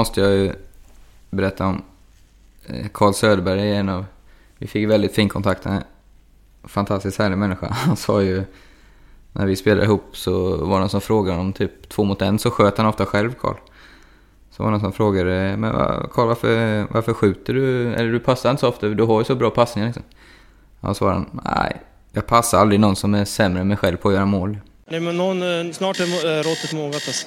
måste jag ju berätta om eh, Carl Söderberg är en av... Vi fick väldigt fin kontakt. En fantastiskt härlig människa. Han sa ju... När vi spelade ihop så var det någon som frågade om typ två mot en så sköt han ofta själv Carl. Så var det någon som frågade, men Carl varför, varför skjuter du? Eller du passar inte så ofta, du har ju så bra passningar liksom. Ja, svarade han, nej, jag passar aldrig någon som är sämre än mig själv på att göra mål. Nej, men någon, eh, snart är eh, råttet mogat alltså.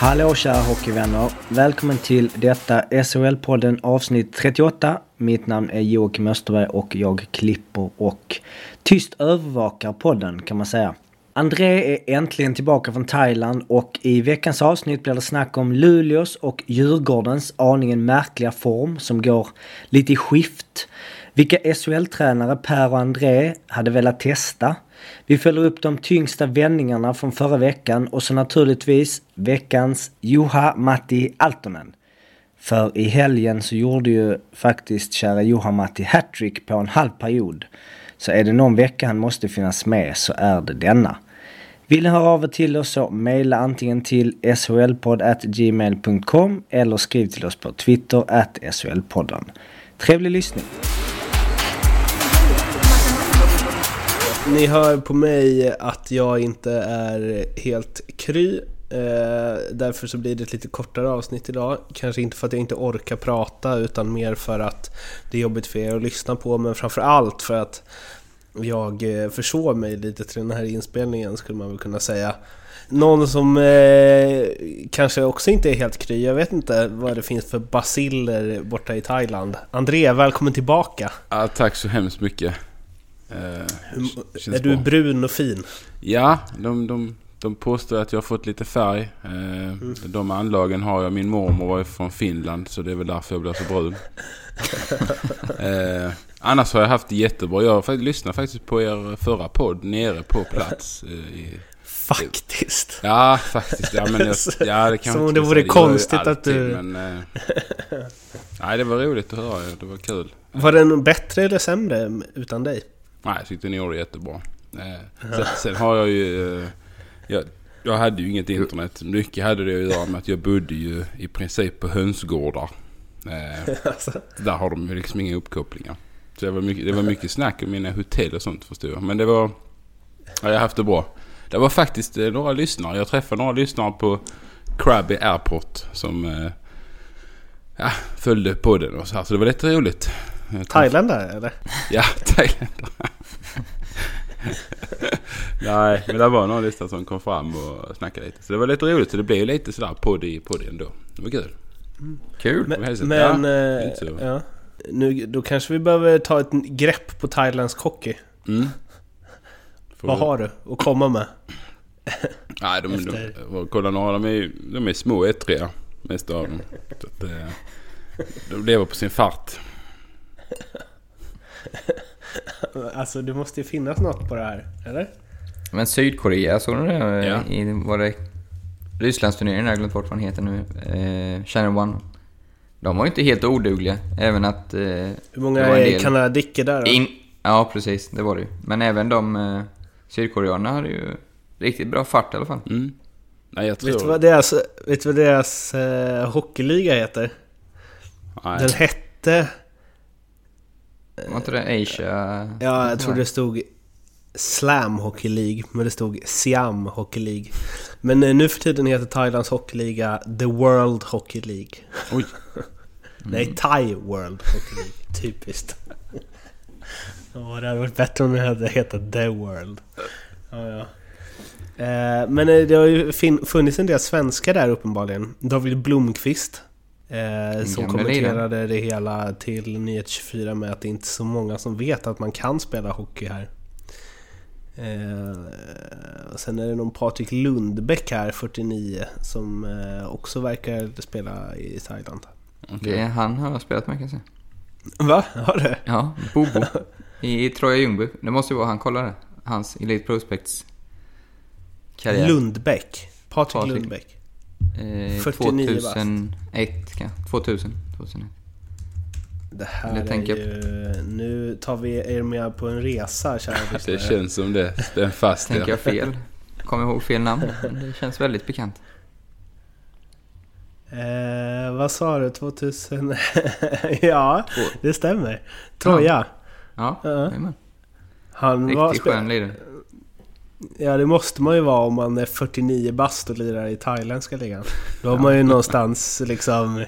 Hallå kära hockeyvänner! Välkommen till detta SHL-podden avsnitt 38. Mitt namn är Joakim Österberg och jag klipper och tyst övervakar podden kan man säga. André är äntligen tillbaka från Thailand och i veckans avsnitt blir det snack om Luleås och Djurgårdens aningen märkliga form som går lite i skift. Vilka SHL-tränare Per och André hade velat testa. Vi följer upp de tyngsta vändningarna från förra veckan och så naturligtvis veckans Juha Matti Altonen. För i helgen så gjorde ju faktiskt kära Juha Matti hattrick på en halv period. Så är det någon vecka han måste finnas med så är det denna. Vill ni höra av er till oss så mejla antingen till shlpodd.gmail.com eller skriv till oss på Twitter at shlpodden. Trevlig lyssning! Ni hör på mig att jag inte är helt kry. Eh, därför så blir det ett lite kortare avsnitt idag. Kanske inte för att jag inte orkar prata utan mer för att det är jobbigt för er att lyssna på. Men framför allt för att jag eh, försov mig lite till den här inspelningen skulle man väl kunna säga. Någon som eh, kanske också inte är helt kry, jag vet inte vad det finns för basiller borta i Thailand. André, välkommen tillbaka! Ja, tack så hemskt mycket. Eh, är du bra. brun och fin? Ja, de, de, de påstår att jag har fått lite färg. Eh, mm. De anlagen har jag. Min mormor var från Finland så det är väl därför jag blir så brun. eh, annars har jag haft det jättebra. Jag har lyssnat faktiskt på er förra podd nere på plats. Eh, i, Faktiskt? Ja, faktiskt. Ja, men jag, ja, det kan Som om det vore konstigt alltid, att du... Men, eh, nej, det var roligt att höra. Det var kul. Var den bättre eller sämre utan dig? Nej, jag tyckte ni gjorde jättebra. Eh, sen, sen, har jag ju... Eh, jag, jag hade ju inget internet. Mycket hade det att göra med att jag bodde ju i princip på hönsgårdar. Eh, alltså. Där har de ju liksom inga uppkopplingar. Så det var, mycket, det var mycket snack om mina hotell och sånt förstår jag. Men det var... Ja, jag har haft det bra. Det var faktiskt några lyssnare. Jag träffade några lyssnare på Krabby Airport som eh, ja, följde podden och så här. Så det var lite roligt. Thailändare eller? Ja, thailändare. Nej, men det var några lyssnare som kom fram och snackade lite. Så det var lite roligt. Så det blev lite sådär podd i podd ändå. Det var kul. Mm. Kul. Men, men ja, äh, ja. Nu, då kanske vi behöver ta ett grepp på thailändsk hockey. Mm. Vad har du att komma med? Nej, de, Efter... de, kolla några, de är, de är små ettriga. Mest av dem. Så att, eh, de lever på sin fart. alltså det måste ju finnas något på det här, eller? Men Sydkorea, såg du det? Ja. I, var det Rysslandsturneringen, jag har glömt bort vad den heter nu. Eh, Channel One. De var ju inte helt odugliga. Även att... Eh, Hur många är del... kanadicker där då? In... Ja, precis. Det var det ju. Men även de eh, sydkoreanerna hade ju riktigt bra fart i alla fall. Mm. Nej, jag tror... Vet du vad deras, vet du vad deras eh, hockeyliga heter? Nej. Den hette... Var inte det Asia? Ja, jag tror det stod Slam Hockey League, men det stod Siam Hockey League. Men eh, nu för tiden heter Thailands hockeyliga The World Hockey League. Oj! Mm. Nej, Thai World Hockey League. Typiskt. Ja, det hade varit bättre om det hade hetat The World. Ja, ja. Eh, men eh, det har ju funnits en del svenskar där uppenbarligen. David Blomqvist. Eh, som kommenterade det hela till Nyhet24 med att det inte är så många som vet att man kan spela hockey här. Eh, sen är det någon Patrik Lundbäck här, 49, som eh, också verkar spela i Thailand. Det är, han har spelat med kan jag säga. Va? Har du? Ja, Bobo. I, i Troja Ljungby. Det måste ju vara han, kolla det. Hans Elite Prospects karriär. Lundbäck. Patrik, Patrik. Lundbäck. Eh, 49 bast. 2001 kanske. 2000. 2001. Det här Eller är tänka- ju... Nu tar vi er med på en resa, kära Det känns som det. Spänn fast Tänker er. jag fel? Kommer ihåg fel namn? Det känns väldigt bekant. Eh, vad sa du? 2000? ja, det stämmer. Troja. Ja, Ja. jajamän. Han var... Riktigt skön lirare. Ja, det måste man ju vara om man är 49 bast och lirar i thailändska ligan. Då har man ju någonstans liksom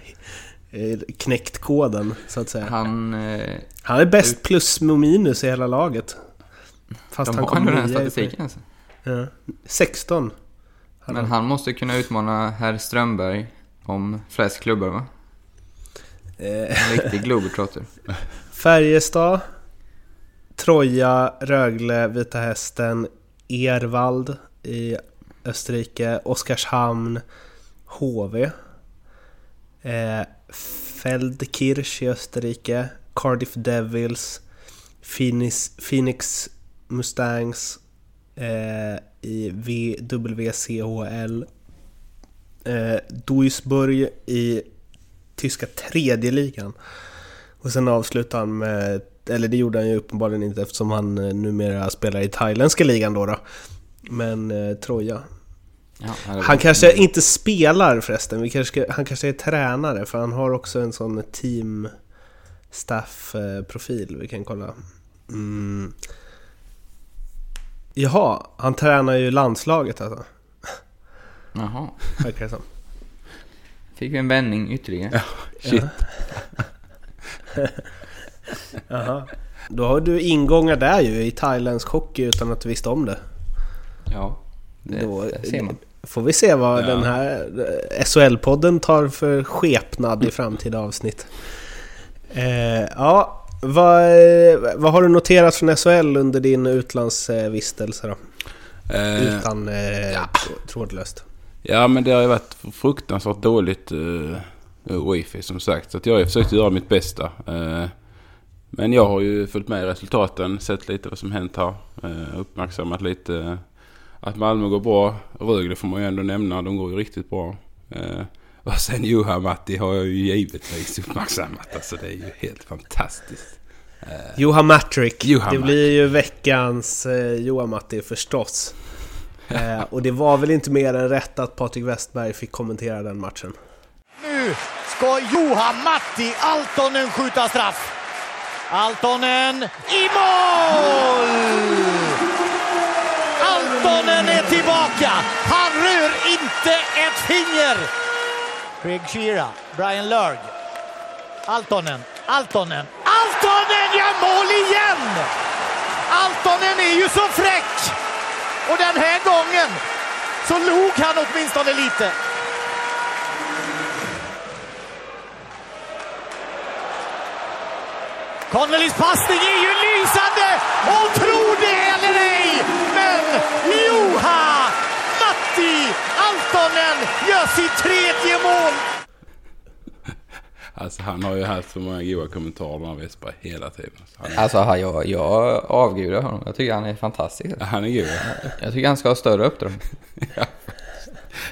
eh, knäckt koden, så att säga. Han... Eh, Han är bäst plus och minus i hela laget. Fast de han har ändå den statistiken alltså. Ja. 16. Men han måste kunna utmana herr Strömberg om flest klubbar va? Eh, En riktig globetrotter. Färjestad, Troja, Rögle, Vita Hästen, Ervald i Österrike, Oskarshamn, HV, eh, Feldkirch i Österrike, Cardiff Devils, Phoenix, Phoenix Mustangs eh, i WCHL, eh, Duisburg i tyska tredje ligan. Och sen avslutar han med, eller det gjorde han ju uppenbarligen inte eftersom han eh, numera spelar i thailändska ligan då. då. Men eh, Troja. Ja, Han kanske inte spelar förresten, Vi kanske, han kanske är tränare för han har också en sån team staff eh. Vi kan kolla. Mm. Jaha, han tränar ju landslaget alltså. Jaha. Verkar det som. Fick vi en vändning ytterligare. Shit. Jaha. Då har du ingångar där ju i thailändsk hockey utan att du visste om det. Ja, det, Då- ser man. Får vi se vad Ja. den här eh, SHL-podden tar för skepnad i framtida avsnitt. Eh, ja, vad, eh, vad har du noterat från SHL under din utlandsvistelse då? Eh, Utan eh, trådlöst. Ja men det har ju varit fruktansvärt dåligt uh, wifi som sagt. Så att jag har försökt göra mitt bästa. Eh, men jag har ju följt med i resultaten, sett lite vad som hänt här. Uh, uppmärksammat lite eh, att Malmö går bra. Rögle får man ju ändå nämna, de går ju riktigt bra. Eh, och sen Johan Matti har jag ju givetvis uppmärksammat. Alltså det är ju helt fantastiskt. Johan Matrick. Johan det blir ju veckans eh, Johan Matti förstås. Eh, och det var väl inte mer än rätt att Patrik Westberg fick kommentera den matchen. Nu ska Johan Matti Altonen skjuta straff. Altonen i mål! Altonen är tillbaka. Han rör inte ett finger. Craig Shearer, Brian Lurg. Altonen, Altonen, Altonen gör mål igen! Altonen är ju så fräck! Och den här gången så log han åtminstone lite. Connellys passning är ju lysande! Och tro det eller ej, men Juha Matti Altonen gör sitt tredje mål! Alltså han har ju haft så många goda kommentarer av Westberg hela tiden. Så han, Alltså han- jag, jag avgudar honom. Jag tycker han är fantastisk. han är god. Jag tycker han ska ha större uppdrag.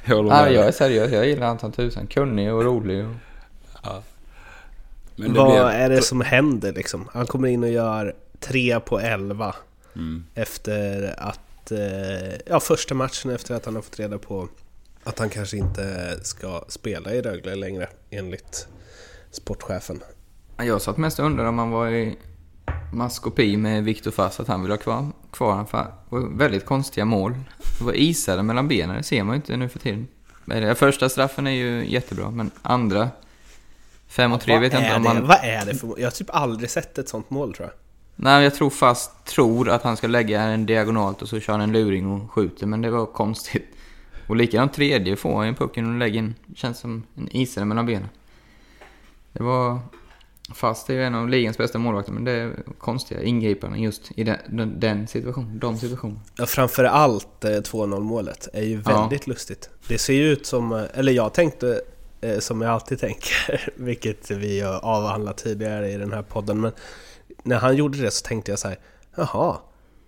Jag håller Nej, med. jag är seriös. Jag gillar Anton Tusen. Kunnig och rolig. Och... Det Vad blev- är det som händer liksom? Han kommer in och gör 3 på 11 Mm. efter att... Eh, ja, första matchen efter att han har fått reda på att han kanske inte ska spela i Rögle längre enligt sportchefen. Jag satt mest och undrade om han var i maskopi med Viktor Fast, att han ville ha kvar, kvar. För väldigt konstiga mål. Det var isare mellan benen, det ser man ju inte nu för tiden. Eller, Första straffen är ju jättebra, men andra... Fem och tre vad, vet jag är inte om det? man... vad är det för mål? Jag har typ aldrig sett ett sånt mål tror jag. Nej, jag tror Fast tror att han ska lägga en diagonalt och så kör han en luring och skjuter, men det var konstigt. Och likadant tredje får han ju pucken och lägger in. Känns som en isare mellan benen. Det var Fast är ju en av ligans bästa målvakter, men det är konstiga ingripanden just i den, den, den situationen, de situationerna. Ja, framför allt eh, 2-0 målet är ju Ja. väldigt lustigt. Det ser ju ut som, eh, eller jag tänkte som jag alltid tänker, vilket vi har avhandlat tidigare i den här podden, men när han gjorde det så tänkte jag så här, jaha,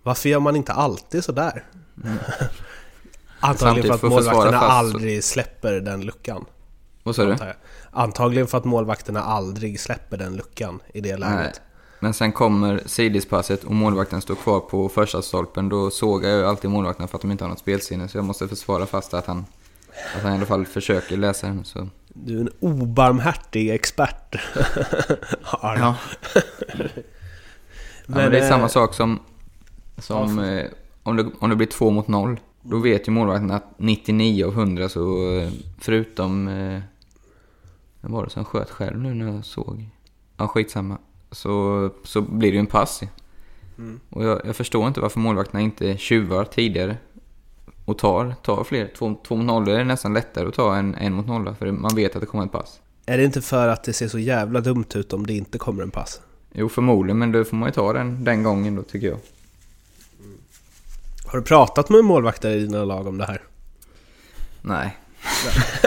varför gör man inte alltid sådär? Antagligen Samtidigt för att målvakterna aldrig släpper den luckan. Vad sa du? Antagligen för att målvakterna aldrig släpper den luckan i det Nej. läget. Men sen kommer sidispasset och målvakten står kvar på första stolpen. Då sågar jag alltid målvakten för att de inte har något spelsinne. Så jag måste försvara fast att han, att han i alla fall försöker läsa den. Så. Du är en obarmhärtig expert. Ja. Ja, men det är eh, samma sak som, som eh, om, det, om det blir två mot noll. Då vet ju målvakten att 99 av 100 så eh, förutom... Eh, vem var det som sköt själv nu när jag såg? Ja, skitsamma. Så, så blir det ju en pass. Mm. Och jag, jag förstår inte varför målvakterna inte tjuvar tidigare. Och tar, tar fler. Två, två mot noll är nästan lättare att ta än en mot noll. För man vet att det kommer ett pass. Är det inte för att det ser så jävla dumt ut om det inte kommer en pass? Jo, förmodligen. Men då får man ju ta den, den gången då, tycker jag. Har du pratat med målvakter i dina lag om det här? Nej.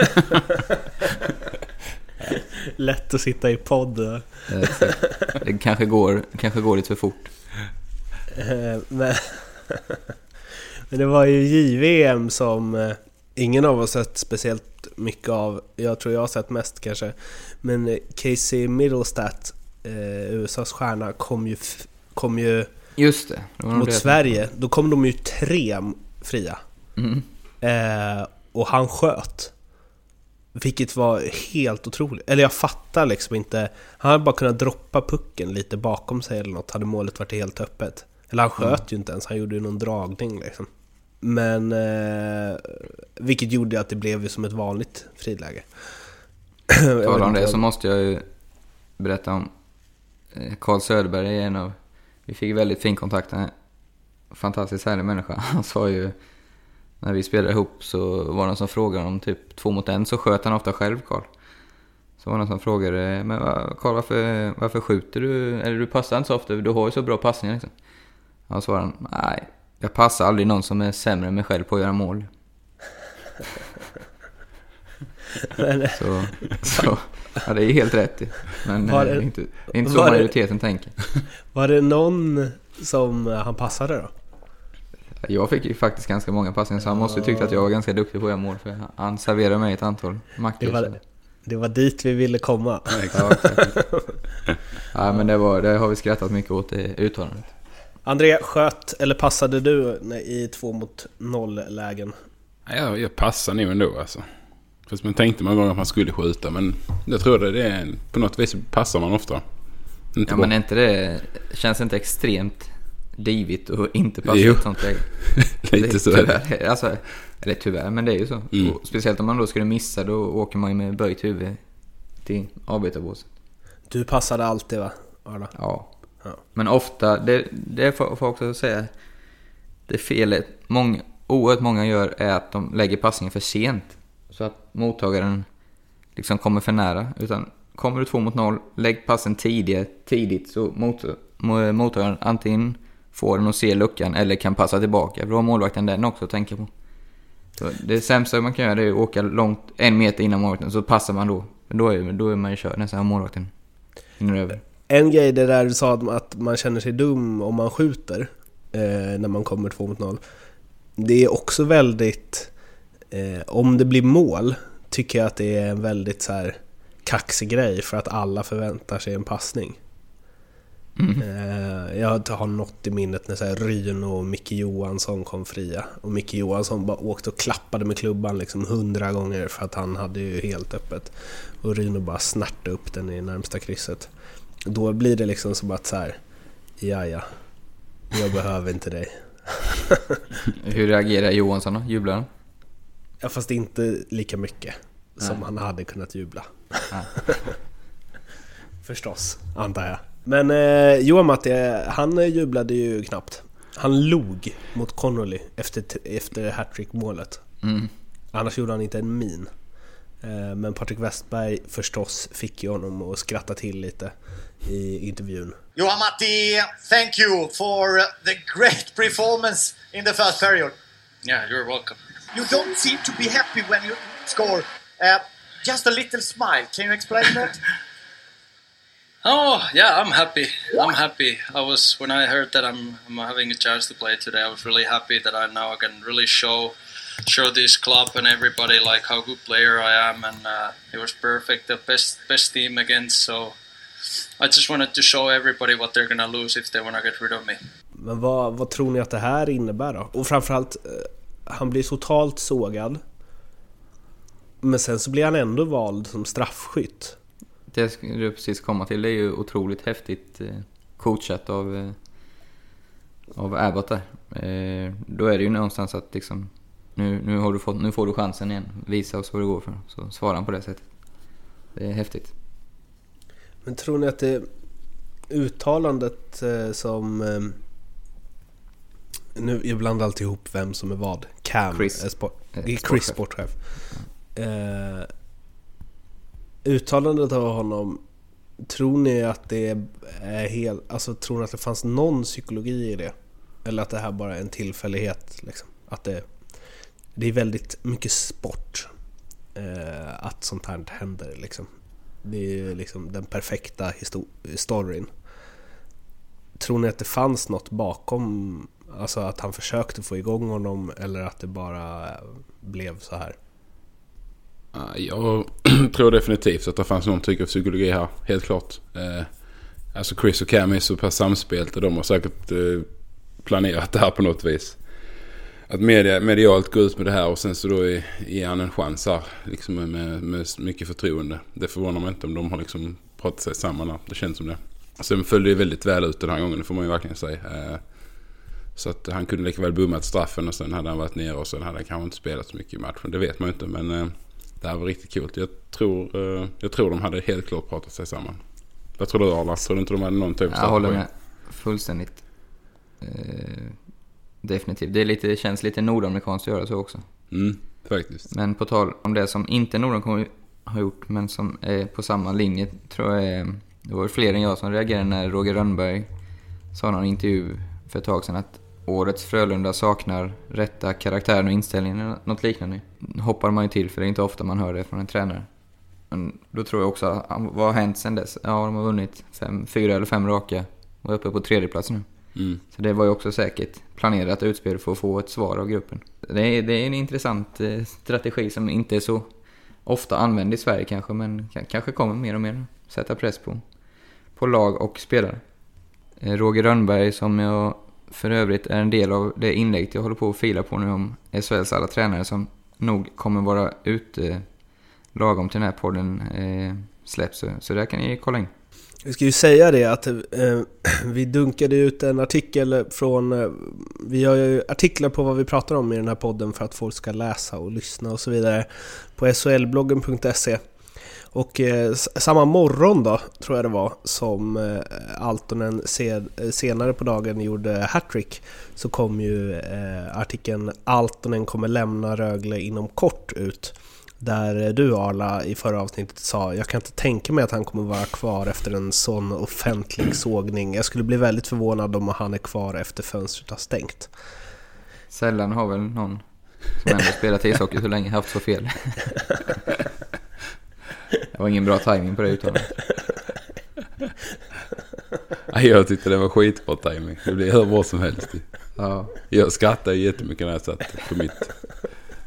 Lätt att sitta i podd. Eh, Det kanske går, kanske går lite för fort. Eh, Men, men det var ju JVM som eh, ingen av oss sett speciellt mycket av. Jag tror jag har sett mest kanske. Men eh, Casey Middlestat, eh, USAs stjärna, kom ju, kom ju Just det. det mot det Sverige. Då kom de ju tre fria. Mm. Eh, och han sköt. Vilket var helt otroligt. Eller jag fattar liksom inte. Han hade bara kunnat droppa pucken lite bakom sig eller något. Hade målet varit helt öppet. Eller han sköt ju inte ens. Han gjorde ju någon dragning liksom. Men... Eh, vilket gjorde att det blev ju som ett vanligt friläge. Talar om det så måste jag ju berätta om eh, Carl Söderberg är en av... Vi fick väldigt fin kontakt. Han en fantastiskt härlig människa. Han sa ju... När vi spelade ihop så var det någon som frågade om typ två mot en så sköt han ofta själv Carl. Så var det någon som frågade men Carl varför, varför skjuter du? Eller du passar inte så ofta, du har ju så bra passningar liksom. Ja, svarade han, nej, jag passar aldrig någon som är sämre än mig själv på att göra mål. Men, Så, så ja, det är helt rätt. Men Var eh, det- det är inte, det är inte så var det- majoriteten tänker. var det någon som han passade då? Jag fick ju faktiskt ganska många passningar så han måste ju tyckt att jag var ganska duktig på att göra mål. För han serverade mig ett antal Det mackor. var, så- det var dit vi ville komma. Ja, exakt. ja, men det, var, det har vi skrattat mycket åt det uttalandet. André, sköt eller passade du i två mot noll lägen? Ja, jag, jag passar nog ändå alltså. Fast man tänkte många gånger att man skulle skjuta men jag tror det, det är, på något vis passar man ofta. Inte Ja, men är inte det, känns inte extremt divigt och inte passa Jo. ett sånt läge? Lite Det- så är det. tyvärr, alltså, Eller tyvärr, men det är ju så. Mm. Speciellt om man då skulle missa, då åker man ju med böjt huvud till avbytarbåset. Du passade alltid va? Arla? Ja. Ja. Men ofta, det, det får jag också säga, det felet många, oerhört många gör är att de lägger passningen för sent. Så att mottagaren liksom kommer för nära. Utan kommer du två mot noll, lägg passen tidigare, tidigt så mot, mottagaren antingen får den att se luckan eller kan passa tillbaka. För då har målvakten den också att tänka på. Så det sämsta man kan göra är att åka långt, en meter innan målvakten, så passar man då. Då är, då är man ju körd nästan, målvakten hinner över. En grej det där du sa att man känner sig dum om man skjuter eh, när man kommer två mot noll. Det är också väldigt... Eh, om det blir mål tycker jag att det är en väldigt så här kaxig grej för att alla förväntar sig en passning. Mm. Eh, jag har något i minnet när så här Ryn och Micke Johansson kom fria. Och Micke Johansson bara åkte och klappade med klubban liksom hundra gånger för att han hade ju helt öppet. Och Ryno bara snärtade upp den i närmsta krysset. Då blir det liksom som att så här, ja ja, jag behöver inte dig. Hur reagerar Johansson då? Jublar han? Ja, fast inte lika mycket som Nej. han hade kunnat jubla. Förstås, antar jag. Men eh, Johan Matti, han jublade ju knappt. Han log mot Connolly efter, efter hattrick-målet. Mm. Annars gjorde han inte en min. Eh, Men Patrik Westberg förstås fick ju honom att skratta till lite i intervjun. Johan Matti, thank you for the great performance in the first period. Yeah, you're welcome. You don't seem to be happy when you score. Uh, just a little smile. Can you explain that? Oh, yeah, I'm happy. I'm happy. I was when I heard that I'm, I'm having a chance to play today. I was really happy that I now I can really show show this club and everybody like how good player I am, and uh, it was perfect. The best best team against. So I just wanted to show everybody what they're gonna lose if they wanna get rid of me. Men vad, vad tror ni att det här innebär då? Och framförallt, eh, han blir totalt sågad. Men sen så blir han ändå vald som straffskytt. Det skulle du precis komma till. Det är ju otroligt häftigt eh, coachat av, eh, av Abbott där. Då är det ju någonstans att liksom, nu, nu, har du fått, nu får du chansen igen. Visa oss vad det går för. Så svarar han på det sättet. Det är häftigt. Men tror ni att det uttalandet eh, som... Eh, nu jag blandar alltid ihop vem som är vad. Cam, Chris. är sport, Eh, Chris, sportchef. Eh, uttalandet av honom, tror ni att det är helt... Alltså tror ni att det fanns någon psykologi i det? Eller att det här bara är en tillfällighet? Liksom? Att det, det är väldigt mycket sport. Eh, att sånt här händer liksom. Det är ju liksom den perfekta storyn. Tror ni att det fanns något bakom? Alltså att han försökte få igång honom eller att det bara blev så här? Jag tror definitivt att det fanns någon typ av psykologi här. Helt klart. Eh, alltså Chris och Cam är så pass samspelta. De har säkert eh, planerat det här på något vis. Att media, medialt gå ut med det här och sen så då ge- ge han en chans här. Liksom med, med, mycket förtroende. Det förvånar mig inte om de har liksom pratat sig samman här. Det känns som det. Sen följde det väldigt väl ut den här gången. Det får man ju verkligen säga. Eh, så att han kunde lika väl bommat straffen och sen hade han varit nere och sen hade han kanske inte spelat så mycket i matchen. Det vet man ju inte men eh, det här var riktigt kul. Jag tror, eh, jag tror de hade helt klart pratat sig samman. Vad tror du Arla? Tror du inte de hade någon typ av Jag håller med fullständigt. Definitivt. Det, är lite, det känns lite nordamerikanskt att göra så också. Mm, faktiskt. Men på tal om det som inte Norden kommer ha gjort, men som är på samma linje, tror jag är... Det var fler än jag som reagerade när Roger Rönnberg sa i någon intervju för ett tag sedan att årets Frölunda saknar rätta karaktären och inställningen eller något liknande. hoppar man ju till, för det är inte ofta man hör det från en tränare. Men då tror jag också, att- vad har hänt sen dess? Ja, de har vunnit fem, fyra eller fem raka och är uppe på tredje plats nu. Mm. Så det var ju också säkert planerat utspel för att få ett svar av gruppen. Det är, det är en intressant eh, strategi som inte är så ofta använd i Sverige kanske, men kanske kommer mer och mer. nu. Sätta press på, på lag och spelare. Eh, Roger Rönnberg, som jag för övrigt är en del av det inlägget jag håller på att fila på nu om SHLs alla tränare som nog kommer vara ute eh, lagom till den här podden eh, släpps. Så, så där kan ni kolla in. Vi ska ju säga det att eh, vi dunkade ut en artikel från... Eh, vi har ju artiklar på vad vi pratar om i den här podden för att folk ska läsa och lyssna och så vidare på solbloggen.se. Och eh, samma morgon då, tror jag det var, som eh, Altonen se, senare på dagen gjorde hattrick så kom ju eh, artikeln “Altonen kommer lämna Rögle inom kort” ut. Där eh, du Arla i förra avsnittet sa “Jag kan inte tänka mig att han kommer vara kvar efter en sån offentlig sågning. Jag skulle bli väldigt förvånad om han är kvar efter fönstret har stängt”. Sällan har väl någon som ändå spelat ishockey så länge haft så fel. Det var ingen bra timing på det uttalandet. Nej, jag tyckte det var skitbra timing. Det blev hur bra som helst. Ja. Jag skrattade jättemycket när jag satt på mitt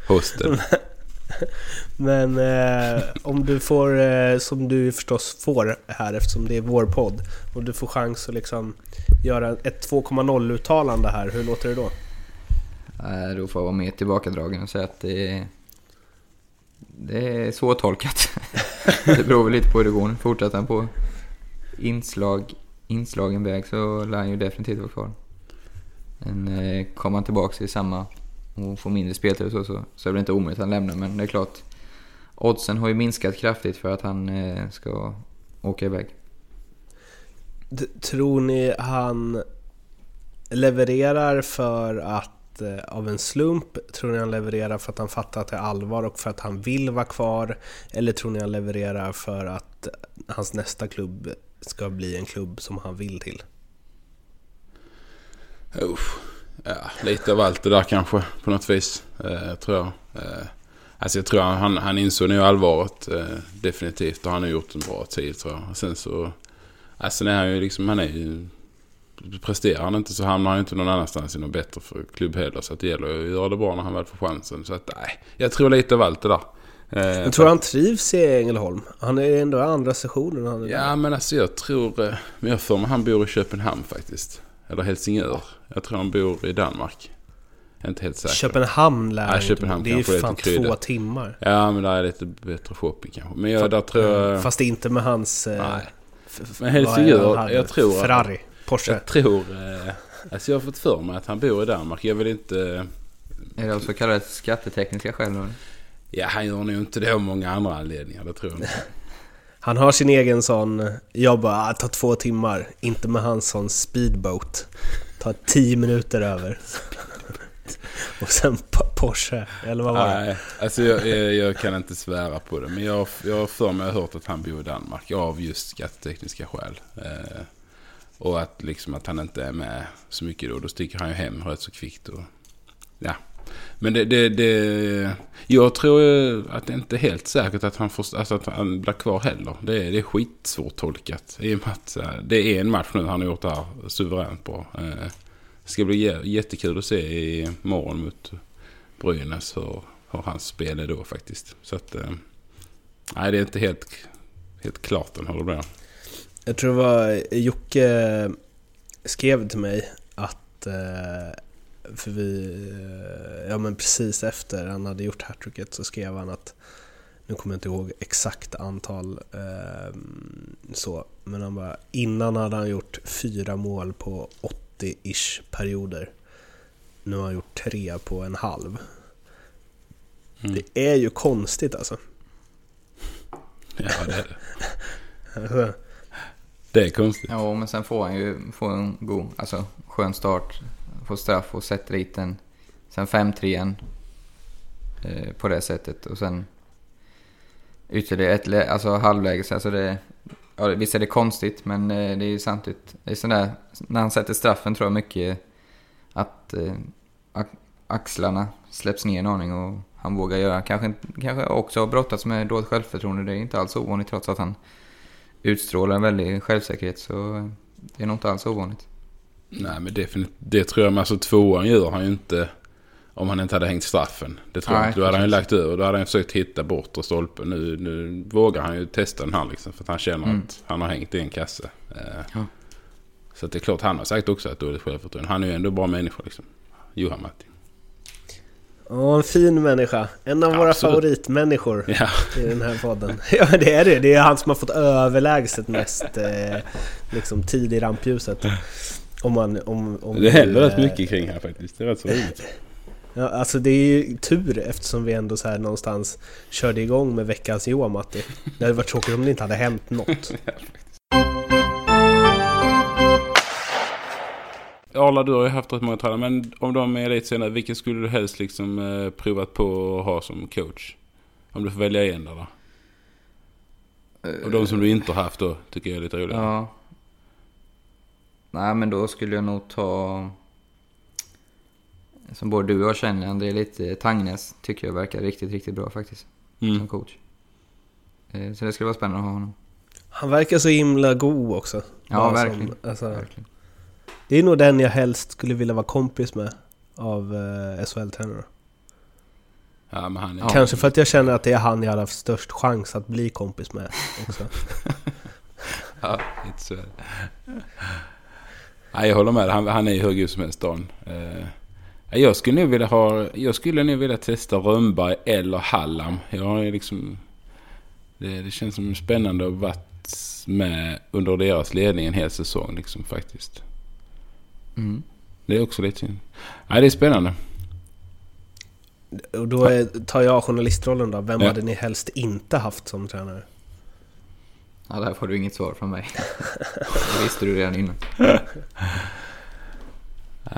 hostel. Men eh, om du får, eh, som du förstås får här eftersom det är vår podd, och du får chans att liksom göra ett 2.0 uttalande här, hur låter det då? Nej, Då får jag vara mer tillbakadragen och säga att det är, det är svårtolkat. Det beror väl lite på hur det går. Fortsätter han på inslag, inslagen väg så lär han ju definitivt vara kvar. Men eh, kommer han tillbaka i samma och får mindre speltid och så, så, så är det inte omöjligt att han lämnar. Men det är klart, oddsen har ju minskat kraftigt för att han eh, ska åka iväg. D- tror ni han levererar för att eh, av en slump? Tror ni han levererar för att han fattar att det är allvar och för att han vill vara kvar? Eller tror ni han levererar för att hans nästa klubb ska bli en klubb som han vill till? Usch. Ja, lite av allt det där kanske på något vis. Eh, tror jag. Eh, alltså jag tror han, han insåg nu allvaret eh, definitivt och han har gjort en bra tid tror jag. Sen så... Alltså är han ju liksom, han är ju... Presterar han inte så hamnar han ju inte någon annanstans i något bättre för klubb heller. Så att det gäller ju att göra det bra när han väl får chansen. Så att nej, jag tror lite av allt det där. Eh, Jag tror han trivs i Ängelholm? Han är ändå i andra sessionen. Han är Ja men alltså jag tror... eh, Men jag får mig han bor i Köpenhamn faktiskt. Eller Helsingör. Jag tror han bor i Danmark. Jag är inte helt säker. Köpenhamn lär Ja, Köpenhamn. Det är ju fan krydda. två timmar. Ja men där är lite bättre shopping kanske. Men jag, där tror jag... Fast inte med hans... eh, Nej. Men Helsingör, jag tror Ferrari, Porsche. Jag tror... Eh, alltså jag har fått för mig att han bor i Danmark. Jag vill inte... Är det av så kallade skattetekniska skäl? Ja han gör nog inte det av många andra anledningar. Det tror jag inte. Han har sin egen sån... Jag bara, ah, ta två timmar. Inte med hans sån speedboat. Ta tio minuter över. Och sen Porsche, eller vad var det? Nej, alltså jag, jag, jag kan inte svära på det. Men jag, jag har för mig hört att han bor i Danmark av just skattetekniska skäl. Eh, och att liksom att han inte är med så mycket då. Då sticker han ju hem rätt så kvickt. Och, ja. Men det, det, det... Jag tror att det inte är helt säkert att han, får, alltså att han blir kvar heller. Det är, det är skitsvårt tolkat. I och med att eh, det är en match nu han har gjort det här suveränt bra. Eh, det ska bli jättekul att se i morgon mot Brynäs hur, hur hans spel är då faktiskt. Så att... Eh, nej, det är inte helt, helt klart än hur det blir. Jag tror det var Jocke skrev till mig att... För vi... eh, Ja men precis efter han hade gjort hattricket så skrev han att... Nu kommer jag inte ihåg exakt antal eh, så. Men han bara... Innan hade han gjort fyra mål på 80-ish perioder. Nu har han gjort tre på en halv. Mm. Det är ju konstigt alltså. Ja, det är det. Alltså, Det är konstigt. Ja, men sen får han ju få en god, alltså skön start på straff och sätter dit den. Sen 5-3 igen. Eh, på det sättet. Och sen ytterligare ett alltså halvläge. Alltså det, ja, visst är det konstigt, men eh, det är ju samtidigt... Det är sådär, när han sätter straffen tror jag mycket att eh, axlarna släpps ner en aning och han vågar göra. Kanske, kanske också har brottats med dåligt självförtroende. Det är inte alls ovanligt trots att han utstrålar en väldig självsäkerhet. Så eh, det är nog inte alls ovanligt. Nej, men definitivt. Det tror jag. Men alltså tvåan gör han ju inte om han inte hade hängt straffen. Det tror jag Nej, inte. Då hade han ju lagt över. Då hade han försökt hitta bortre stolpen. Nu, nu vågar han ju testa den här liksom. För att han känner Mm. att han har hängt i en kasse. Eh, Ja. Så att det är klart, han har sagt också att dåligt självförtroende. Han är ju ändå en bra människa liksom. Johan Matti. Ja, en fin människa. En av våra Absolut. favoritmänniskor Ja. i den här podden. Ja, det är det. Det är han som har fått överlägset mest eh, liksom, tid i rampljuset. Om man, om, om Det händer rätt eh, mycket kring här faktiskt. Det är rätt så roligt. Ja, alltså det är ju tur eftersom vi ändå så här någonstans körde igång med veckans Johan Matti. Det hade varit tråkigt om det inte hade hänt något. Arla, du har ju haft rätt många tränare. Men om de är lite senare, vilken skulle du helst liksom eh, provat på att ha som coach? Om du får välja en där då? Och de som du inte har haft då, tycker jag är lite roligare. Ja. Nej, men då skulle jag nog ta... Som både du och jag känner, André lite Tangnes tycker jag verkar riktigt, riktigt bra faktiskt. Mm. Som coach. Eh, Så det skulle vara spännande att ha honom. Han verkar så himla god också. Ja, verkligen. Som, alltså, verkligen. det är nog den jag helst skulle vilja vara kompis med av eh, SHL-tränare. Ja, men han är... Kanske för att jag känner att det är han jag hade haft störst chans att bli kompis med också. Ja, lite så. Nej, jag håller med. Han, han är ju hur god som helst, Dan. Eh, jag skulle nog vilja ha... Jag skulle nog vilja testa Rönnberg eller Hallam. Jag har ju liksom... Det, det känns som spännande att ha varit med under deras ledning en hel säsong liksom faktiskt. Mm. Det är också lite... Nej, det är spännande. Och då är, tar jag journalistrollen då. Vem Ja. hade ni helst inte haft som tränare? Ja, där får du inget svar från mig. det visste du redan innan.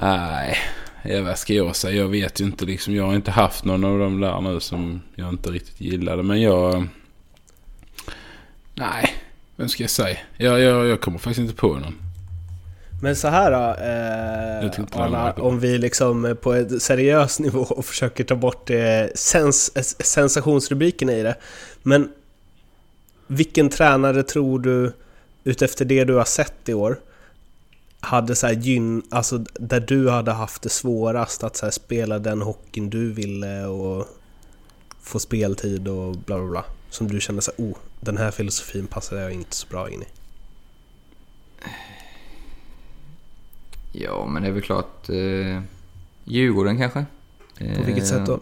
Nej, Ja, vad ska jag säga? Jag vet ju inte liksom. Jag har inte haft någon av dem där nu som jag inte riktigt gillade. Men jag... Nej, vem ska jag säga? Jag, jag, jag kommer faktiskt inte på någon. Men så här då, Jag eh, Anna, om vi liksom på ett seriös nivå och försöker ta bort eh, sens eh, sensationsrubriken i det. Men vilken tränare tror du, utefter det du har sett i år, hade så här gyn, alltså där du hade haft det svårast att så spela den hockeyn du ville och få speltid och bla bla bla. Som du kände så här, oh, den här filosofin passar jag inte så bra in i. Ja, men det är väl klart... Eh, Djurgården kanske? På vilket sätt då?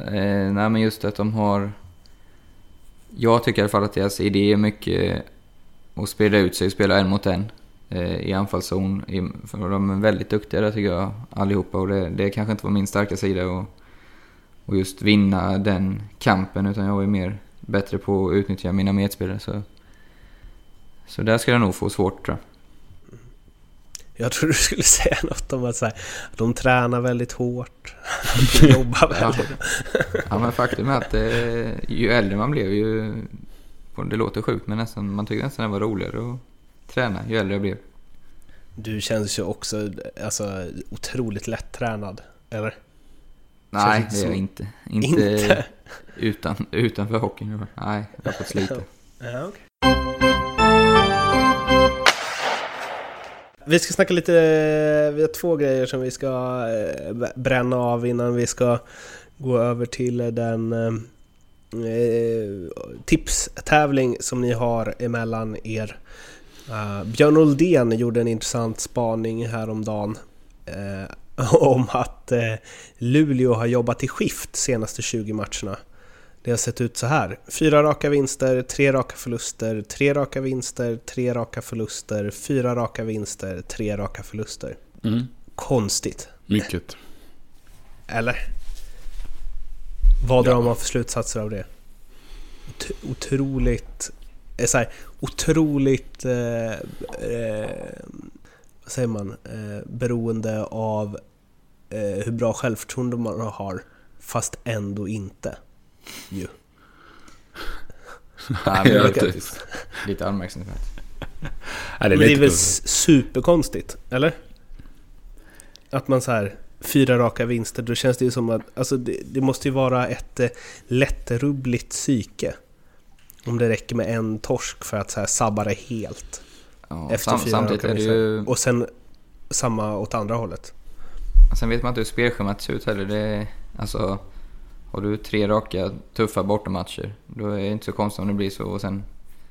Eh, nej, men just att de har... Jag tycker i alla fall att deras idé är mycket att sprida ut sig och spela en mot en eh, i anfallszon. De är väldigt duktiga där tycker jag, allihopa. Och det, det kanske inte var min starka sida och, och just vinna den kampen. Utan jag är mer bättre på att utnyttja mina medspelare. Så, så där ska jag nog få svårt tror jag. Jag tror du skulle säga något om att, så här, att de tränar väldigt hårt. Att de jobbar Ja. väldigt Ja men faktum är att eh, ju äldre man blev ju... Det låter sjukt men nästan, man tyckte nästan det var roligare att träna ju äldre jag blev. Du känns ju också alltså, otroligt lättränad, eller? Nej, Känns det är jag inte inte. Inte? Utan, utanför hockeyn. Nej, jag har fått slita. Ja, okej. Vi ska snacka lite, vi har två grejer som vi ska eh, bränna av innan vi ska gå över till den eh, tipstävling som ni har emellan er. Uh, Björn Oldén gjorde en intressant spaning häromdagen eh, om att eh, Luleå har jobbat i skift senaste 20 matcherna. Det har sett ut så här. Fyra raka vinster, tre raka förluster, tre raka vinster, tre raka förluster, fyra raka vinster, tre raka förluster. Mm. Konstigt, Mycket. eller? Vad drar Ja. man för slutsatser av det? Ot- otroligt... eh, Så här, otroligt... Eh, eh, vad säger man? Eh, beroende av eh, hur bra självförtroende man har, fast ändå inte. Ju. Nej, men det är vet faktiskt lite anmärkningsvärt. Ja, Men det är väl superkonstigt, eller? Att man så här fyra raka vinster, då känns det ju som att alltså det, det måste ju vara ett eh, lättrubbligt psyke. Om det räcker med en torsk för att så här sabba det helt. Ja, efter sam, fyra samtidigt raka är det vinster. ju... Och sen samma åt andra hållet. Sen vet man inte hur spelschemat ser ut heller. Det är, alltså, har du tre raka tuffa bortamatcher, då är det inte så konstigt om det blir så. Och sen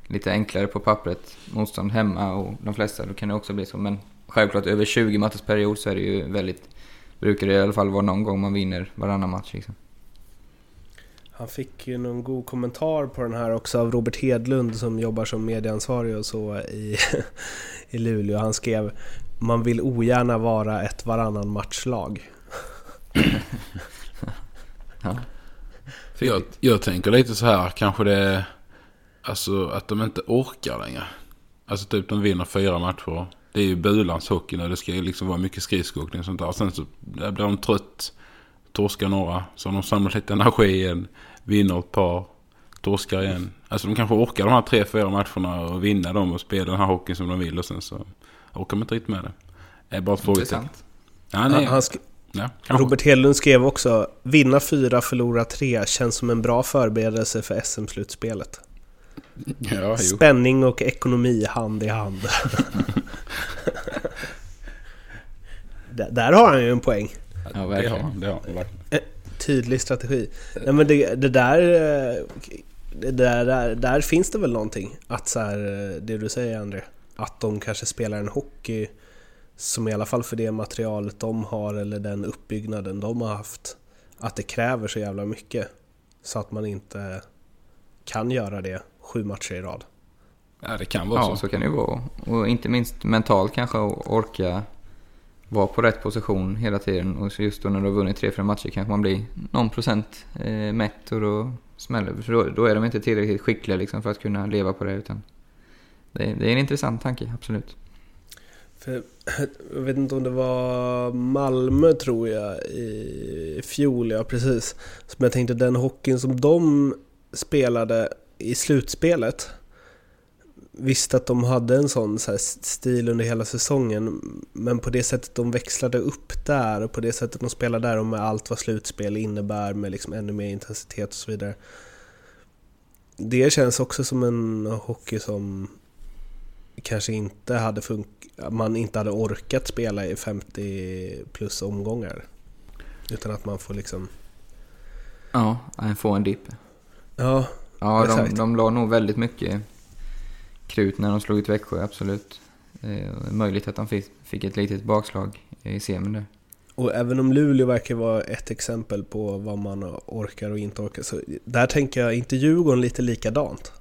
lite enklare på pappret, motstånd hemma och de flesta, då kan det också bli så. Men självklart över 20 matchers period så är det ju väldigt... Brukar det i alla fall vara någon gång man vinner varannan match liksom. Han fick ju någon god kommentar på den här också av Robert Hedlund som jobbar som medieansvarig och så i, i Luleå. Han skrev Man vill ogärna vara ett varannan matchlag. Ja. För jag, jag tänker lite så här, kanske det är alltså, att de inte orkar längre. Alltså typ de vinner fyra matcher. Det är ju Bulans hockey nu. Det ska ju liksom vara mycket skridskoåkning och sånt där. Sen så blir de trött. Torskar några. Så har de samlat lite energi igen. Vinner ett par. Torskar igen. Alltså de kanske orkar de här tre, fyra matcherna och vinna dem och spela den här hockeyn som de vill. Och sen så orkar de inte riktigt med det. Det är bara ett frågetecken. Intressant. Ja, Han, nej. han sk- Ja. Robert Hedlund skrev också Vinna fyra, förlora tre känns som en bra förberedelse för SM-slutspelet. Ja. Spänning och ekonomi hand i hand. där, har han ju en poäng. Ja, Det har verkligen. han, det har han verkligen. Tydlig strategi. Nej men det, det där... eh, Det där, där... Där finns det väl någonting. Att så här, eh, det du säger André. Att de kanske spelar en hockey som i alla fall för det materialet de har eller den uppbyggnaden de har haft. Att det kräver så jävla mycket. Så att man inte kan göra det sju matcher i rad. Ja, det kan vara Ja, så. så kan det ju vara. Och inte minst mentalt kanske att orka vara på rätt position hela tiden. Och så just då när du har vunnit tre, fyra matcher kanske man blir någon procent eh, mätt och då smäller det. För då, då är de inte tillräckligt skickliga liksom för att kunna leva på det. Utan det, det är en intressant tanke, absolut. För, jag vet inte om det var Malmö tror jag i fjol, ja precis. Som jag tänkte den hockeyn som de spelade i slutspelet. Visste att de hade en sån så stil under hela säsongen. Men på det sättet de växlade upp där och på det sättet de spelade där och med allt vad slutspel innebär med liksom ännu mer intensitet och så vidare. Det känns också som en hockey som kanske inte hade funkat, man inte hade orkat spela i 50 plus omgångar. Utan att man får liksom... Ja, få en dipp. Ja, Ja, de, de la nog väldigt mycket krut när de slog ut Växjö, absolut. Eh, möjligt att de fick, fick ett litet bakslag i semin där. Och även om Luleå verkar vara ett exempel på vad man orkar och inte orkar, så där tänker jag inte Djurgården lite likadant?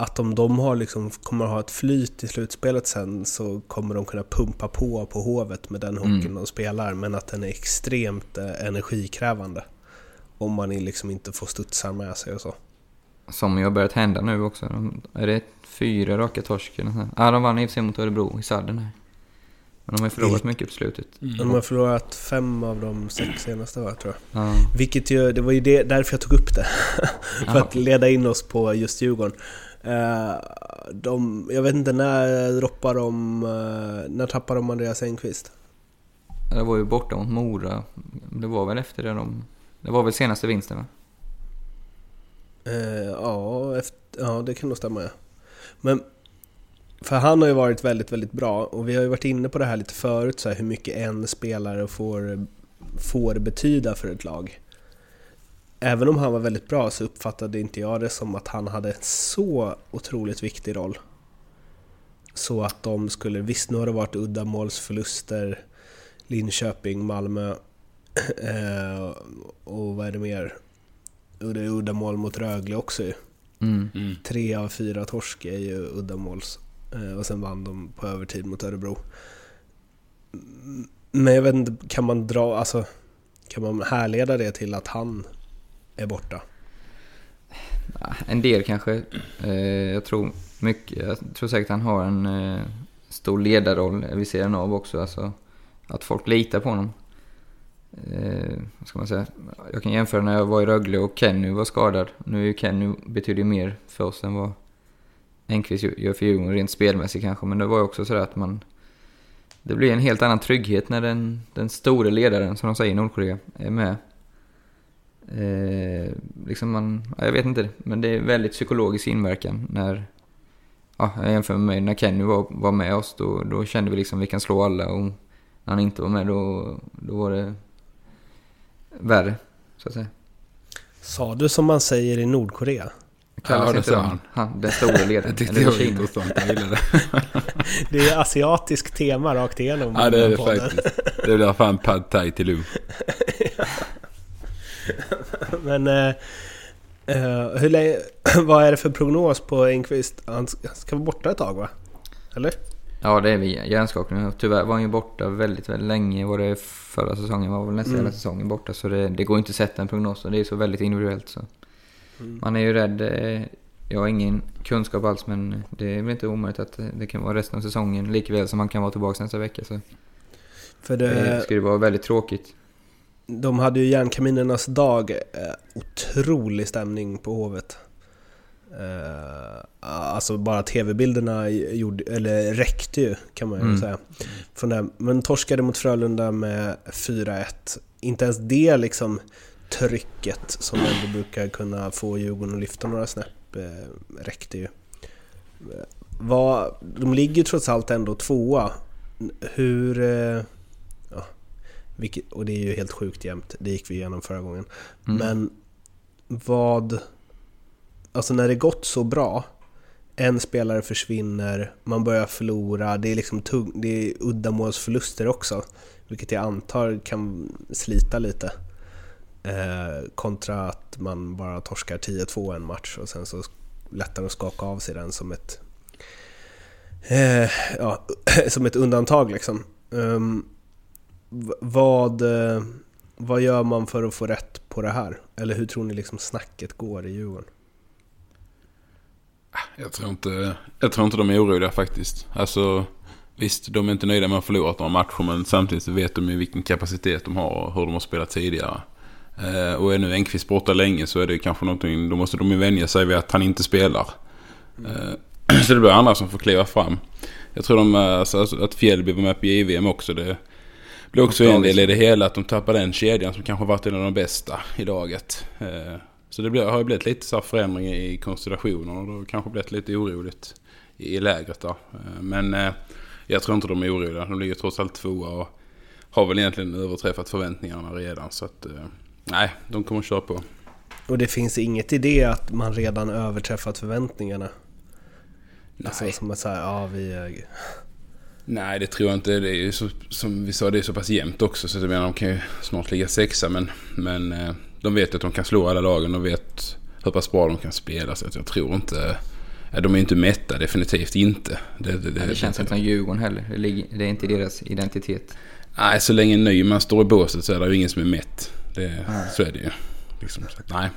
Att om de har liksom, kommer att ha ett flyt i slutspelet sen så kommer de kunna pumpa på på Hovet med den hockeyn mm. de spelar, men att den är extremt eh, energikrävande. Om man liksom inte får studsar med sig och så. Som ju har börjat hända nu också. De, är det fyra raka torsk? Ja, de vann i och för sig mot Örebro i sadden här. Men de har förlorat mycket på slutet. Mm. De har förlorat fem av de sex senaste va, tror jag. Ja. Vilket ju, det var ju det, därför jag tog upp det. För ja. att leda in oss på just Djurgården. Uh, de, jag vet inte, när droppar de... Uh, när tappar de Andreas Engqvist? Det var ju borta mot Mora. Det var väl efter det de... Det var väl senaste vinsten va? Uh, ja, efter, ja, det kan nog stämma ja. Men för han har ju varit väldigt, väldigt bra och vi har ju varit inne på det här lite förut, så här, hur mycket en spelare får, får betyda för ett lag. Även om han var väldigt bra så uppfattade inte jag det som att han hade en så otroligt viktig roll. Så att de skulle, visst nu har det varit uddamålsförluster, Linköping, Malmö eh, och vad är det mer? Och det är uddamål mot Rögle också ju. Mm. Mm. Tre av fyra torsk är ju uddamåls. Eh, och sen vann de på övertid mot Örebro. Men jag vet inte, kan man dra, alltså kan man härleda det till att han är borta? En del kanske. Eh, jag tror mycket, jag tror säkert han har en eh, stor ledarroll eh, vid sidan av också. Alltså att folk litar på honom. vad ska man säga? Jag kan jämföra när jag var i Rögle och Kenny var skadad. Nu är ju Kenny betydligt mer för oss än vad Enqvist gör för Djurgården rent spelmässigt kanske, men det var ju också sådär att man... Det blir en helt annan trygghet när den, den store ledaren, som de säger i Nordkorea, är med. Eh, liksom man, ja, jag vet inte, men det är väldigt psykologisk inverkan när... Ja, jag jämför med mig, när Kenny var, var med oss, då, då kände vi liksom att vi kan slå alla och när han inte var med då, då var det värre, så att säga. Sa du som man säger i Nordkorea? ja, det sa han. han. Den stora ledaren. Jag tyckte det var intressant. Jag gillade det. det är asiatiskt tema rakt igenom. Ja, det är det faktiskt. Det är därför han pad thai till Lu. Men... Uh, hur länge, vad är det för prognos på Enqvist? Han ska vara borta ett tag va? Eller? Ja, det är. Hjärnskakning. Tyvärr var han ju borta väldigt, väldigt länge. Var det förra säsongen var väl nästan mm. hela säsongen borta. Så det, det går inte att sätta en prognos. Och det är så väldigt individuellt. Så. Mm. Man är ju rädd. Eh, jag har ingen kunskap alls men det är väl inte omöjligt att det kan vara resten av säsongen likväl som man kan vara tillbaka nästa vecka. Så. För det, det skulle vara väldigt tråkigt. De hade ju järnkaminernas dag. Eh, otrolig stämning på Hovet. Uh, alltså bara tv-bilderna gjorde, eller räckte ju kan man ju mm. säga. Från det. Men torskade mot Frölunda med 4-1. Inte ens det liksom trycket som ändå brukar kunna få Djurgården att lyfta några snäpp eh, räckte ju. Vad, de ligger trots allt ändå tvåa. Hur... Eh, vilket, och det är ju helt sjukt jämnt, det gick vi igenom förra gången. Mm. Men vad... Alltså när det gått så bra, en spelare försvinner, man börjar förlora, det är liksom tung, det är uddamålsförluster också. Vilket jag antar kan slita lite. Eh, kontra att man bara torskar 10-2 en match och sen så lättare att skaka av sig den som ett eh, ja, som ett undantag liksom. Um, vad, eh, vad gör man för att få rätt på det här? Eller hur tror ni liksom snacket går i Djurgården? Ah, jag tror inte, jag tror inte de är oroliga faktiskt. Alltså, Visst, de är inte nöjda med att ha förlorat några matcher men samtidigt så vet de ju vilken kapacitet de har och hur de har spelat tidigare. Eh, och är nu Engqvist borta länge så är det kanske någonting, då måste de ju vänja sig vid att han inte spelar. Eh, så det blir andra som får kliva fram. Jag tror de, eh, alltså, att Fjällby var med på JVM också. Det blir också en del i det hela att de tappar den kedjan som kanske varit en av de bästa i laget. Eh, så det har ju blivit lite så här förändring i konstellationen och då kanske blivit lite oroligt i lägret då. Eh, Men eh, jag tror inte de är oroliga. De ligger trots allt tvåa och har väl egentligen överträffat förväntningarna redan. Så att, nej, de kommer att köra på. Och det finns inget i det att man redan överträffat förväntningarna? Alltså som att säga, ja vi... Nej, det tror jag inte. Det är ju så, som vi sa, det är så pass jämnt också. Så jag menar, de kan ju snart ligga sexa. Men, men eh, de vet att de kan slå alla lagen och vet hur pass bra de kan spela. Så jag tror inte... Ja, de är inte mätta, definitivt inte. Det, det, Det, det känns inte som Djurgården heller. Det, är inte deras identitet. Nej, så länge Nyman står i båset så är det ju ingen som är mätt. Det, så är det ju. Liksom, nej.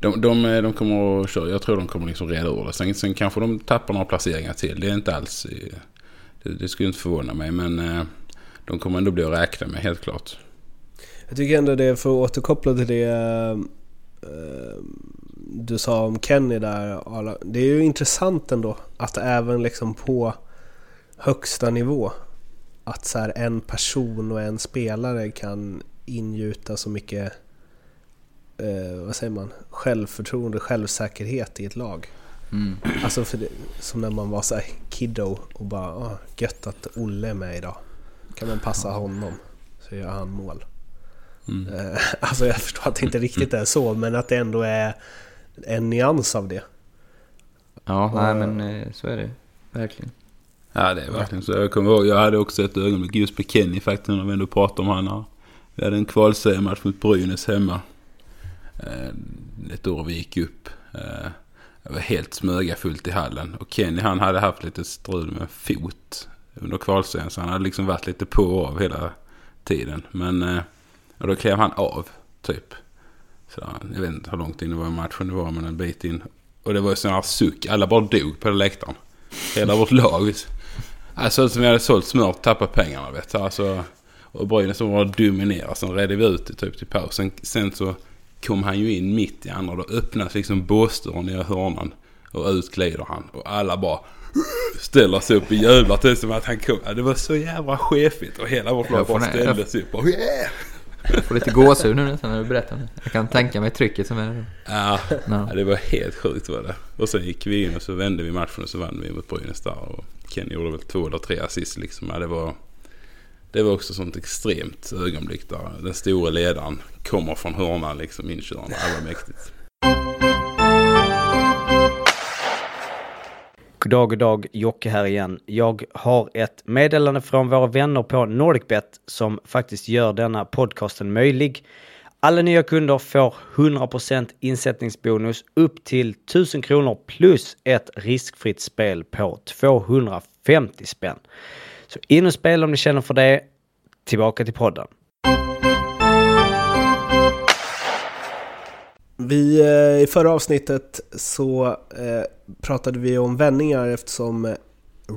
De, de, de kommer att köra. Jag tror de kommer liksom reda ur det. Sen, sen kanske de tappar några placeringar till. Det är inte alls... Det, det skulle inte förvåna mig. Men eh, de kommer ändå bli att räkna med, helt klart. Jag tycker ändå det, för att återkoppla till det eh, eh, du sa om Kenny där. Arla. Det är ju intressant ändå att även liksom på högsta nivå att så här en person och en spelare kan ingjuta så mycket eh, vad säger man? självförtroende, självsäkerhet i ett lag. Mm. Alltså för det, som när man var så här kiddo och bara ah, gött att Olle är med idag. Kan man passa honom så gör han mål. Mm. Eh, Alltså jag förstår att det inte riktigt är så men att det ändå är en nyans av det. Ja, Och- nej men eh, så är det. Verkligen. Ja, det är verkligen så. Jag kommer ihåg, jag hade också ett ögonblick just med Kenny faktiskt när vi ändå pratade om honom. Vi hade en kvalseriematch mot Brynäs hemma. Eh, ett år vi gick upp. Det var helt smögafullt i hallen. Och Kenny han hade haft lite strul med fot under kvalserien. Så han hade liksom varit lite på och av hela tiden. Men eh, och då klev han av typ. Så jag vet inte hur långt in det var i matchen det var men en bit in. Och det var ju sån här suck. Alla bara dog på den läktaren. Hela vårt lag. Alltså som vi hade sålt smör och tappat pengarna vet du. Alltså, och Brynäs som var dominerade. Sen redde vi ut det typ till paus. Sen, sen så kom han ju in mitt i andra. Då öppnas liksom båsdörren i hörnan. Och ut glider han. Och alla bara ställer sig upp och jublar till som att han kom. Ja, det var så jävla chefigt. Och hela vårt lag bara ställde sig upp och yeah! Jag får lite gåshud nu nästan när du berättar det. Jag kan tänka mig trycket som är. Ja, ja, det var helt sjukt var det. Och sen gick vi in och så vände vi matchen och så vann vi mot Brynäs där. Och Kenny gjorde väl två eller tre assist liksom. Ja, det, var, det var också sånt extremt ögonblick där den stora ledaren kommer från hörnan liksom inkörande. Det var mäktigt. God dag, god dag, Jocke här igen. Jag har ett meddelande från våra vänner på NordicBet som faktiskt gör denna podcasten möjlig. Alla nya kunder får 100% insättningsbonus upp till 1000 kronor plus ett riskfritt spel på 250 spänn. Så in och spela om ni känner för det. Tillbaka till podden. Vi, eh, I förra avsnittet så eh, pratade vi om vändningar eftersom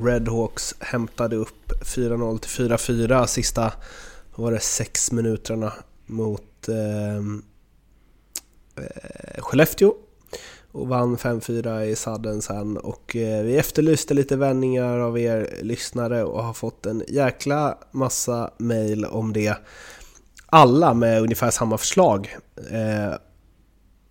Redhawks hämtade upp 4-0 till 4-4 sista, vad var det, sex minuterna mot ehm, eh, Skellefteå och vann 5-4 i sadden sen och eh, vi efterlyste lite vändningar av er lyssnare och har fått en jäkla massa mail om det. Alla med ungefär samma förslag. Eh,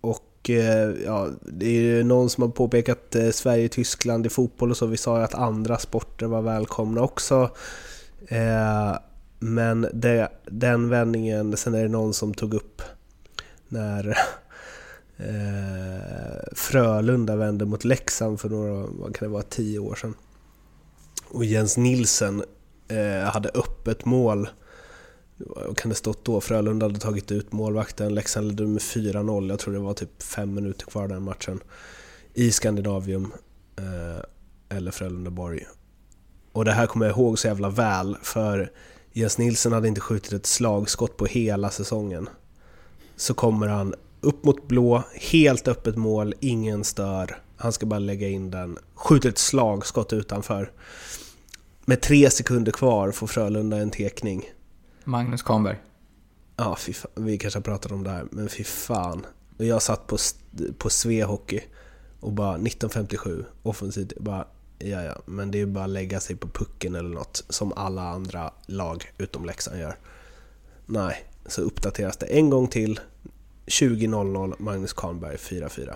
och eh, ja, det är ju någon som har påpekat eh, Sverige-Tyskland i fotboll och så. Vi sa ju att andra sporter var välkomna också. Eh, men det, den vändningen, sen är det någon som tog upp när Eh, Frölunda vände mot Leksand för några, vad kan det vara, tio år sedan. Och Jens Nilsen eh, hade öppet mål vad kan det stått då? Frölunda hade tagit ut målvakten, Leksand ledde med 4-0, jag tror det var typ fem minuter kvar den matchen. I Skandinavium, eh, eller Frölundaborg. Och det här kommer jag ihåg så jävla väl, för Jens Nilsson hade inte skjutit ett slagskott på hela säsongen. Så kommer han upp mot blå, helt öppet mål, ingen stör. Han ska bara lägga in den, skjuter ett slagskott utanför. med tre sekunder kvar får Frölunda en tekning. Magnus Kahnberg. Ja, fy fan. vi kanske har pratat om det här, men fy fan. Jag satt på, på Svehockey och bara 1957, offensivt, bara ja ja, men det är bara att lägga sig på pucken eller något som alla andra lag utom Leksand gör. Nej, så uppdateras det en gång till. 20.00 Magnus Kahnberg 4-4.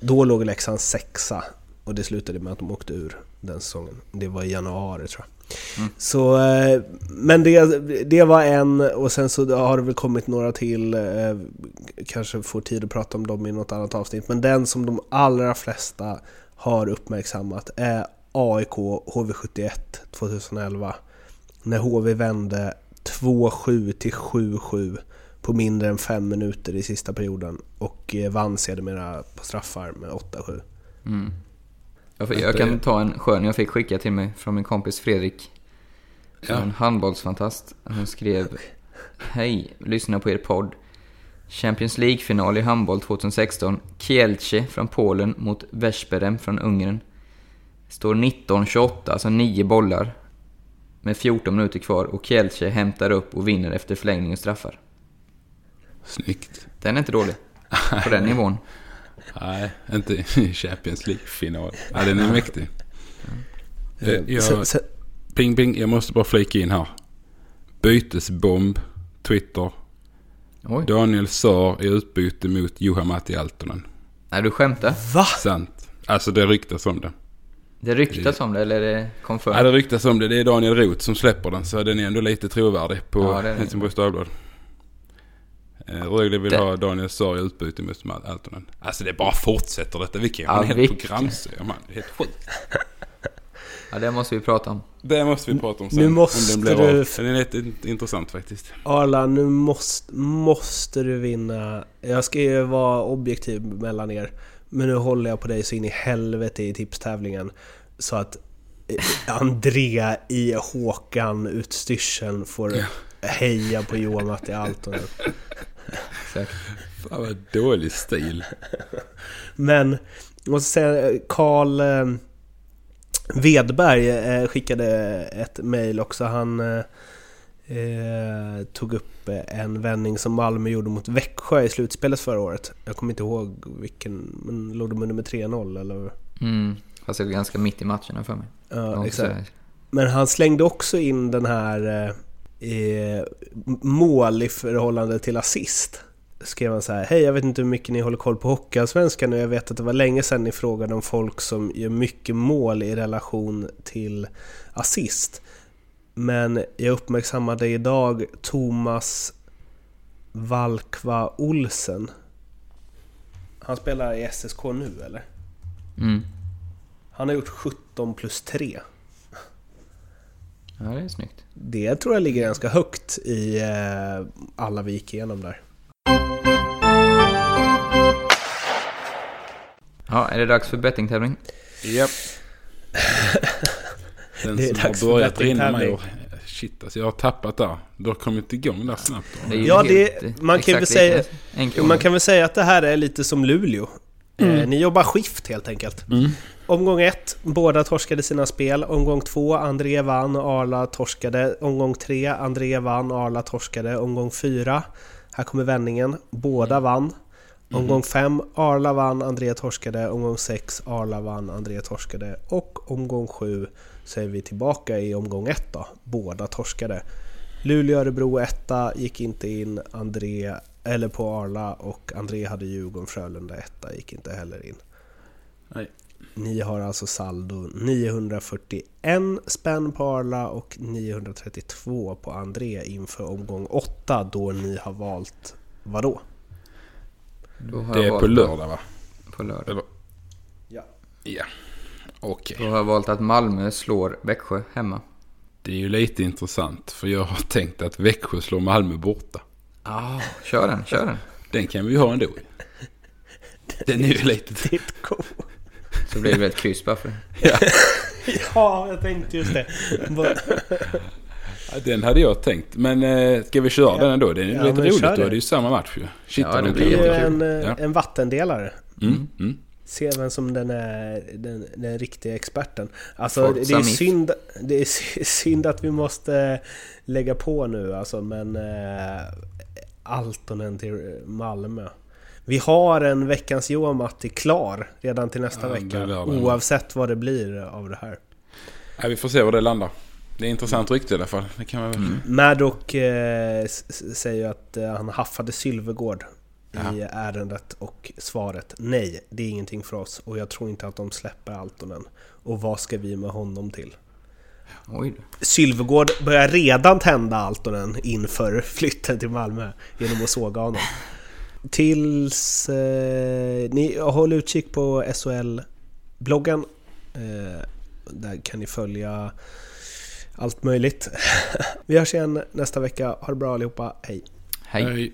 Då låg Leksand sexa och det slutade med att de åkte ur den säsongen. Det var i januari tror jag. Mm. Så, eh, men det, det var en och sen så har det väl kommit några till. eh, Kanske får tid att prata om dem i något annat avsnitt. Men den som de allra flesta har uppmärksammat är AIK HV71 2011. När HV vände 2-7 till 7-7 på mindre än fem minuter i sista perioden och eh, vann sedermera på straffar med 8-7. Mm. Jag, jag kan ta en skön jag fick skicka till mig från min kompis Fredrik. Ja. En handbollsfantast. Han skrev Hej, lyssna på er podd. Champions League-final i handboll 2016. Kielce från Polen mot Veszperem från Ungern. Står 19-28, alltså 9 bollar. Med 14 minuter kvar och Kielce hämtar upp och vinner efter förlängning och straffar. Snyggt. Den är inte dålig. På den nivån. Nej, inte i Champions League-final. Ja, den är mäktig. Eh, Jag, Sen- sen- ping, ping, jag måste bara flika in här. Bytesbomb, Twitter. Oj. Daniel Saar i utbyte mot Juha Matti Altonen. Nej, du skämtar? Va? Sant. Alltså det ryktas om det. Det ryktas om det, eller är det confirmed? Ja, det ryktas om det. Det är Daniel Roth som släpper den. Så den är ändå lite trovärdig på Ja, är. Helsingborgs Dagblad. Eh, Rögle vill Det- ha Daniel Saar i utbyte mot Altonen. Alltså det bara fortsätter detta. Vi kan ju ha Ja, en hel programserie man. Det är helt sjukt. Ja, det måste vi prata om. Det måste vi prata om sen. Nu om måste den blir du- av. Den är lite int- intressant faktiskt. Arla, nu måste, måste du vinna. Jag ska ju vara objektiv mellan er. Men nu håller jag på dig så in i helvete i tipstävlingen. Så att eh, André i Håkan-utstyrseln får heja på Johan Matti Altonen. Exakt. Fan vad dålig stil. Men jag måste säga, Karl eh, Vedberg eh, skickade ett mail också. Han eh, eh, tog upp en vändning som Malmö gjorde mot Växjö i slutspelet förra året. Jag kommer inte ihåg vilken, men låg de under med 3-0 eller? Mm. Fast det är ganska mitt i matcherna för mig. Ja, exakt. Men han slängde också in den här eh, mål i förhållande till assist. Skrev han så här, hej jag vet inte hur mycket ni håller koll på Hockeyallsvenskan och jag vet att det var länge sedan ni frågade om folk som gör mycket mål i relation till assist. Men jag uppmärksammade idag Thomas Valkva Olsen. Han spelar i SSK nu eller? Mm. Han har gjort 17 plus 3. Ja, det är snyggt. Det tror jag ligger ganska högt i eh, alla vi gick igenom där. Ja, är det dags för bettingtävling? Japp. Den Det är som dags har för börjat rinna mig bettingtävling. och... Shit alltså jag har tappat där. Du har kommit igång där snabbt. Det Ja, det, man, kan väl säga, man kan väl säga att det här är lite som Luleå. Eh, ni jobbar skift helt enkelt. Omgång ett, båda torskade sina spel. Omgång två, André vann, Arla torskade. Omgång tre, André vann, Arla torskade. Omgång fyra, här kommer vändningen, båda vann. Omgång fem, Arla vann, André torskade. Omgång sex, Arla vann, André torskade. Och omgång sju så är vi tillbaka i omgång ett då. Båda torskade. Luleå-Örebro etta gick inte in, André, eller på Arla och André hade Djurgården, Frölunda etta gick inte heller in. Nej. Ni har alltså saldo 941 spänn på Arla och 932 på André inför omgång 8 då ni har valt vadå? Då har Det jag är valt på lördag va? På lördag. Eller? Ja. Ja. Okej. Då har jag valt att Malmö slår Växjö hemma. Det är ju lite intressant för jag har tänkt att Växjö slår Malmö borta. Ah, kör den, kör den. Den kan vi ju ha ändå. Den är ju lite... Ditt ko. Så blir det väl ett kryss bara för det. Ja, jag tänkte just det. Ja, Den hade jag tänkt. Men eh, ska vi köra den ändå? Den är ju Ja, lite roligt. Då det. är det ju samma match ju. Shit, Ja, det de blir Det ju en, Ja. en vattendelare. Mm, mm. Se vem som den är den, den riktiga experten. Alltså det är, synd, det är sy- synd att vi måste lägga på nu alltså men eh, Altonen till Malmö. Vi har en veckans Johan Matti klar redan till nästa Ja, vecka. det. Oavsett vad det blir av det här. Nej, vi får se var det landar. Det är intressant rykte i alla fall. Det kan man väl... Maddock eh, säger att eh, han haffade Sylvegård i ärendet och svaret nej, det är ingenting för oss och jag tror inte att de släpper Altonen. Och vad ska vi med honom till? Oj. Sylvegård börjar redan tända Altonen inför flytten till Malmö genom att såga honom. Tills... Eh, ni håll utkik på SHL-bloggen. Eh, där kan ni följa allt möjligt. Vi hörs igen nästa vecka. Ha det bra allihopa. Hej! Hej. Hej.